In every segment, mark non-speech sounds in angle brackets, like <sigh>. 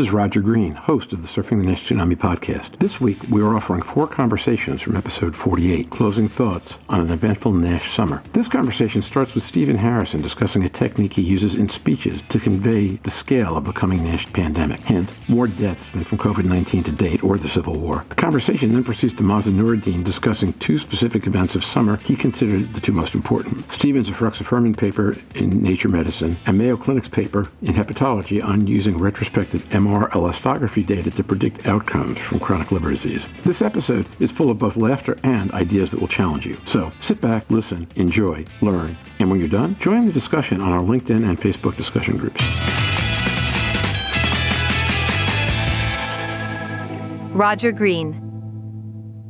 is Roger Green, host of the Surfing the Nash Tsunami podcast. This week, we are offering four conversations from episode 48, closing thoughts on an eventful Nash summer. This conversation starts with Stephen Harrison discussing a technique he uses in speeches to convey the scale of the coming Nash pandemic. Hint, more deaths than from COVID 19 to date or the Civil War. The conversation then proceeds to Mazen Noureddin discussing two specific events of summer he considered the two most important. Stephen's efruxifermin paper in Nature Medicine and Mayo Clinic's paper in Hepatology on using retrospective MR elastography data to predict outcomes from chronic liver disease. This episode is full of both laughter and ideas that will challenge you. So sit back, listen, enjoy, learn, and when you're done, join the discussion on our LinkedIn and Facebook discussion groups. Roger Green.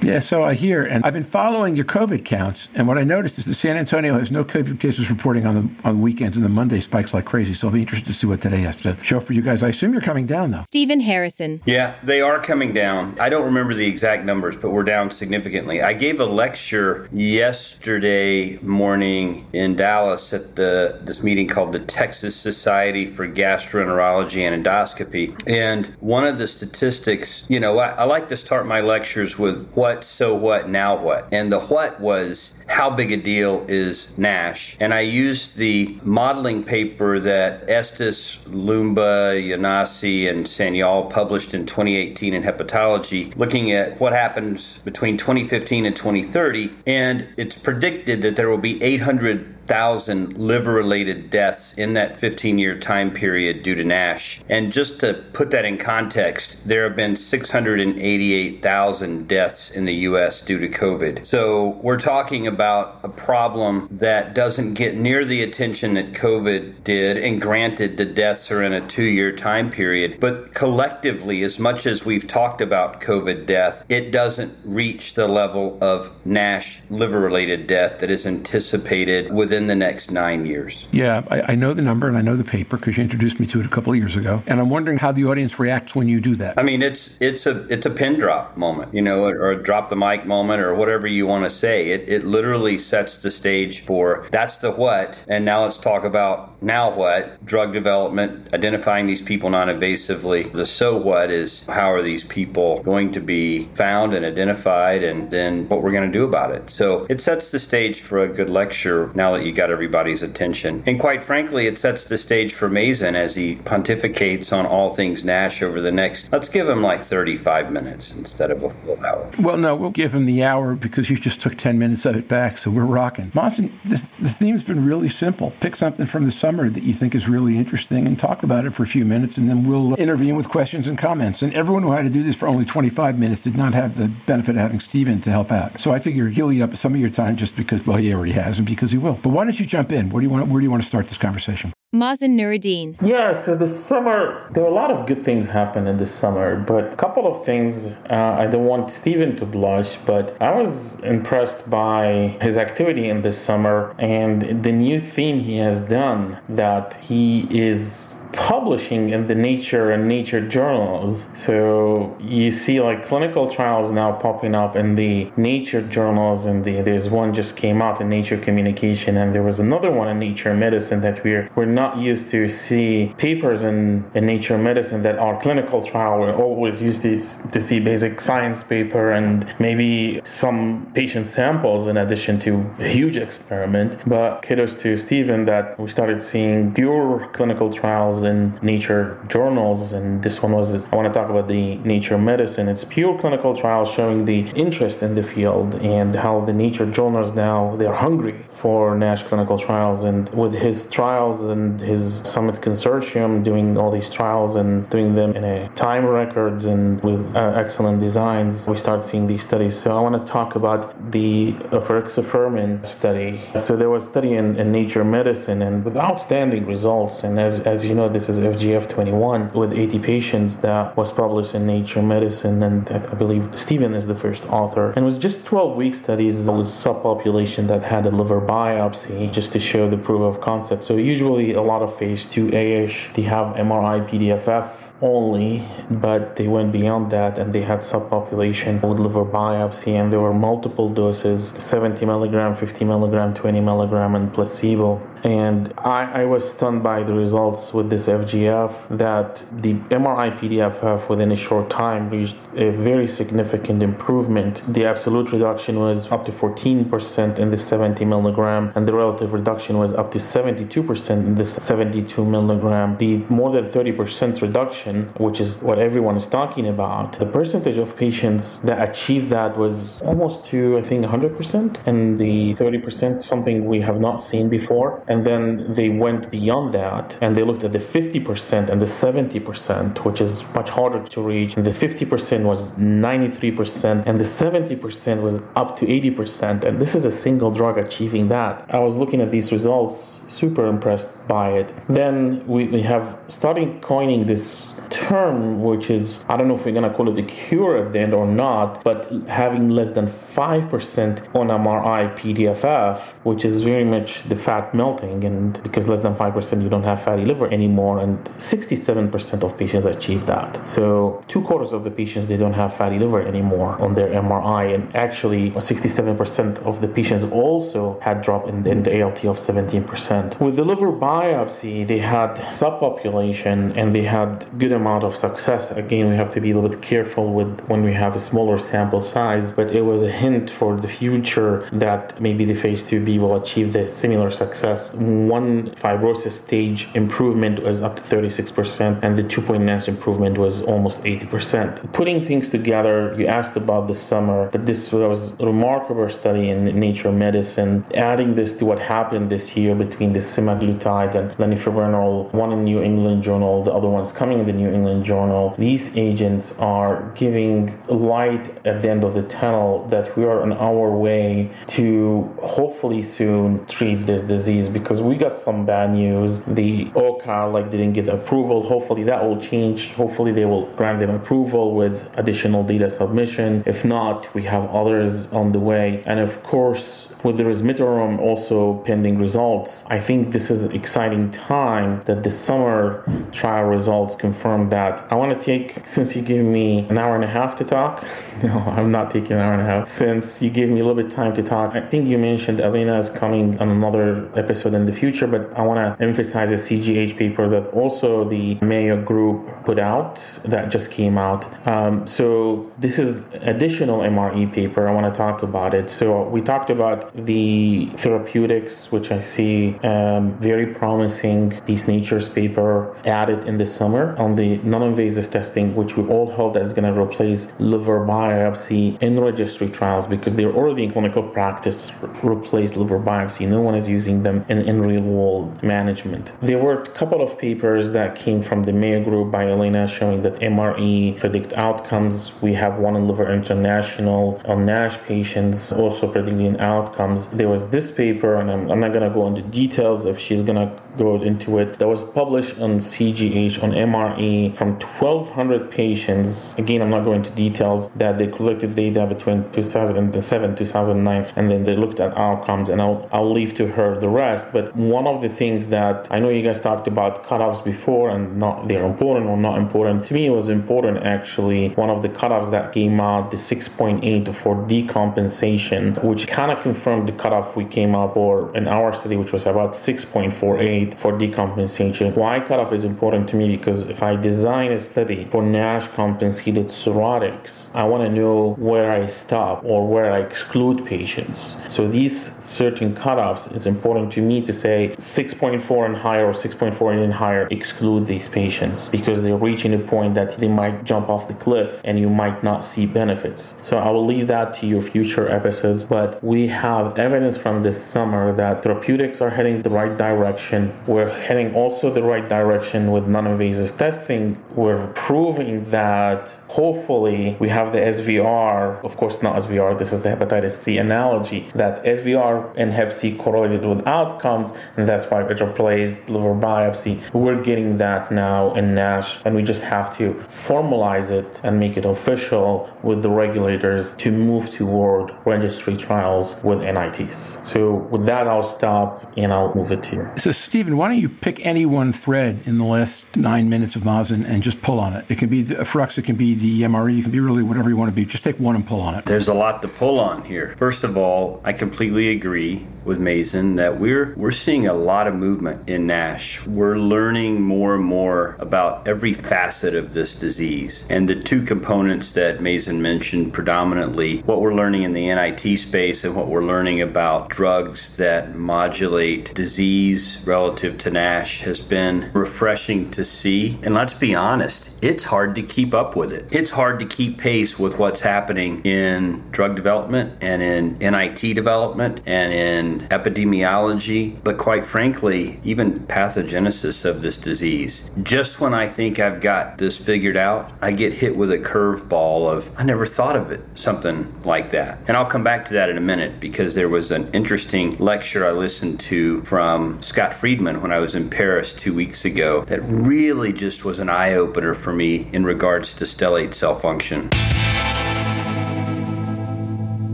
Yeah, so I hear, and I've been following your COVID counts, and what I noticed is that San Antonio has no COVID cases reporting on the on the weekends, and the Monday spikes like crazy. So I'll be interested to see what today has to show for you guys. I assume you're coming down though. Stephen Harrison. Yeah, they are coming down. I don't remember the exact numbers, but we're down significantly. I gave a lecture yesterday morning in Dallas at the this meeting called the Texas Society for Gastroenterology and Endoscopy, and one of the statistics, you know, I, I like to start my lectures with what what, so what, now what. And the what was how big a deal is NASH. And I used the modeling paper that Estes, Loomba, Younossi, and Sanyal published in 2018 in Hepatology, looking at what happens between 2015 and 2030. And it's predicted that there will be 800 thousand liver related deaths in that 15 year time period due to NASH. And just to put that in context, there have been 688,000 deaths in the US due to COVID. So we're talking about a problem that doesn't get near the attention that COVID did. And granted, the deaths are in a two year time period. But collectively, as much as we've talked about COVID death, it doesn't reach the level of NASH liver related death that is anticipated within the next nine years. Yeah, I, I know the number and I know the paper because you introduced me to it a couple of years ago, and I'm wondering how the audience reacts when you do that. I mean, it's it's a it's a pin drop moment, you know, or a drop the mic moment, or whatever you want to say. It it literally sets the stage for that's the what, and now let's talk about now what drug development, identifying these people non-invasively. The so what is how are these people going to be found and identified, and then what we're going to do about it. So it sets the stage for a good lecture. Now that you got everybody's attention. And quite frankly, it sets the stage for Mazen as he pontificates on all things Nash over the next, let's give him like 35 minutes instead of a full hour. Well, no, we'll give him the hour because you just took 10 minutes of it back, so we're rocking. Mazen, this, the theme's been really simple. Pick something from the summer that you think is really interesting and talk about it for a few minutes, and then we'll intervene with questions and comments. And everyone who had to do this for only 25 minutes did not have the benefit of having Stephen to help out. So I figure he'll eat up some of your time just because, well, he already has, and because he will. But why don't you jump in? Where do you want? Where do you want to start this conversation? Mazen Noureddin. Yeah, so this summer, there were a lot of good things happen in this summer, but a couple of things, uh, I don't want Stephen to blush, but I was impressed by his activity in this summer and the new theme he has done that he is publishing in the Nature and Nature journals. So you see like clinical trials now popping up in the Nature journals, and the, there's one just came out in Nature Communication, and there was another one in Nature Medicine that we're we're not used to see papers in, in Nature Medicine that are clinical trial. We're always used to, to see basic science paper and maybe some patient samples in addition to a huge experiment. But kudos to Stephen that we started seeing pure clinical trials in Nature journals, and this one was I want to talk about the Nature Medicine. It's pure clinical trials showing the interest in the field and how the Nature journals now they're hungry for NASH clinical trials. And with his trials and his Summit Consortium doing all these trials and doing them in a time records and with uh, excellent designs, we start seeing these studies. So I want to talk about the efruxifermin study. So there was a study in, in Nature Medicine and with outstanding results. And as, as you know, this is FGF 21 with 80 patients that was published in Nature Medicine, and I believe Stephen is the first author. And it was just 12 week studies with subpopulation that had a liver biopsy just to show the proof of concept. So usually a lot of phase 2A-ish, they have MRI PDFF only, but they went beyond that and they had subpopulation with liver biopsy, and there were multiple doses 70 milligram, 50 milligram, 20 milligram, and placebo. And I, I was stunned by the results with this FGF that the MRI PDFF within a short time reached a very significant improvement. The absolute reduction was up to 14% in the 70 milligram, and the relative reduction was up to 72% in the 72 milligram. The more than 30% reduction, which is what everyone is talking about, the percentage of patients that achieved that was almost to, I think, 100%, and the 30% something we have not seen before. And then they went beyond that and they looked at the 50% and the 70%, which is much harder to reach. And the 50% was 93%, and the 70% was up to 80%. And this is a single drug achieving that. I was looking at these results, super impressed by it. Then we, we have starting coining this term, which is I don't know if we're gonna call it a cure at the end or not, but having less than 5% on MRI PDFF, which is very much the fat melting, and because less than 5% you don't have fatty liver anymore, and 67% of patients achieve that. So two quarters of the patients they don't have fatty liver anymore on their MRI, and actually 67% of the patients also had drop in, in the ALT of 17%. With the liver biopsy, they had subpopulation and they had good amount of success. Again, we have to be a little bit careful with when we have a smaller sample size, but it was a hint for the future that maybe the phase 2b will achieve the similar success. One fibrosis stage improvement was up to 36%, and the two point NASH improvement was almost 80%. Putting things together, you asked about the summer, but this was a remarkable study in Nature Medicine. Adding this to what happened this year between the semaglutide and lanifibranor, one in New England Journal, the other one's coming in the New England Journal. These agents are giving light at the end of the tunnel that we are on our way to hopefully soon treat this disease because we got some bad news. The OCA like didn't get approval. Hopefully that will change. Hopefully they will grant them approval with additional data submission. If not, we have others on the way. And of course, with the resmetirom also pending results, I think this is exciting time that the summer trial results confirm that. I want to take, since you gave me an hour and a half to talk, <laughs> no, I'm not taking an hour and a half. Since you gave me a little bit time to talk, I think you mentioned Alina is coming on another episode in the future, but I want to emphasize a CGH paper that also the Mayo group put out that just came out. Um, so this is additional MRE paper. I want to talk about it. So we talked about the therapeutics, which I see um, very promising. These Nature's paper added in the summer on the non-invasive testing, which we all hope that is going to replace liver biopsy in registry trials because they're already in clinical practice. Replace liver biopsy. No one is using them in, in real world management. There were a couple of papers that came from the Mayo Group by Alina showing that MRE predict outcomes. We have one in Liver International on NASH patients also predicting outcomes outcomes. There was this paper, and I'm, I'm not going to go into details if she's going to go into it, that was published on CGH on MRE from 1,200 patients. Again, I'm not going into details that they collected data between 2007 2009 and then they looked at outcomes and I'll, I'll leave to her the rest but one of the things that i know you guys talked about cutoffs before and not they're important or not important to me it was important actually one of the cutoffs that came out the 6.8 for decompensation which kind of confirmed the cutoff we came up or in our study which was about 6.48 for decompensation. Why cutoff is important to me because if I design a study for NASH compensated cirrhotics, I want to know where I stop or where I exclude patients. So these certain cutoffs is important to me to say 6.4 and higher or 6.4 and higher exclude these patients because they're reaching a point that they might jump off the cliff and you might not see benefits. So I will leave that to your future episodes, but we have evidence from this summer that therapeutics are heading the right direction we're heading also the right direction with non-invasive testing. We're proving that hopefully we have the SVR, of course not SVR, this is the hepatitis C analogy, that SVR and hep C correlated with outcomes, and that's why it replaced liver biopsy. We're getting that now in NASH, and we just have to formalize it and make it official with the regulators to move toward registry trials with NITs. So with that, I'll stop and I'll move it here. So Stephen, why don't you pick any one thread in the last nine minutes of Mazen and just pull on it? It can be the Frux, it can be the MRE, it can be really whatever you want to be. Just take one and pull on it. There's a lot to pull on here. First of all, I completely agree with Mazen that we're we're seeing a lot of movement in NASH. We're learning more and more about every facet of this disease. And the two components that Mazen mentioned predominantly, what we're learning in the NIT space and what we're learning about drugs that modulate disease relative to NASH has been refreshing to see. And let's be honest, it's hard to keep up with it. It's hard to keep pace with what's happening in drug development and in NIT development and in epidemiology, but quite frankly, even pathogenesis of this disease. Just when I think I've got this figured out, I get hit with a curveball of, I never thought of it, something like that. And I'll come back to that in a minute because there was an interesting lecture I listened to from Scott Friedman when I was in Paris two weeks ago that really just was an eye opener for me in regards to stellate cell function.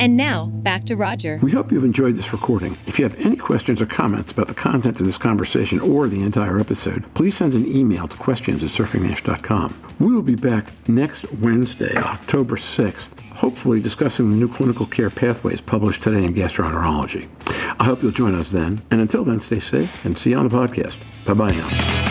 And now, back to Roger. We hope you've enjoyed this recording. If you have any questions or comments about the content of this conversation or the entire episode, please send an email to questions at surfingnash.com. We will be back next Wednesday, October 6th, hopefully discussing the new clinical care pathways published today in gastroenterology. I hope you'll join us then. And until then, stay safe and see you on the podcast. Bye bye now.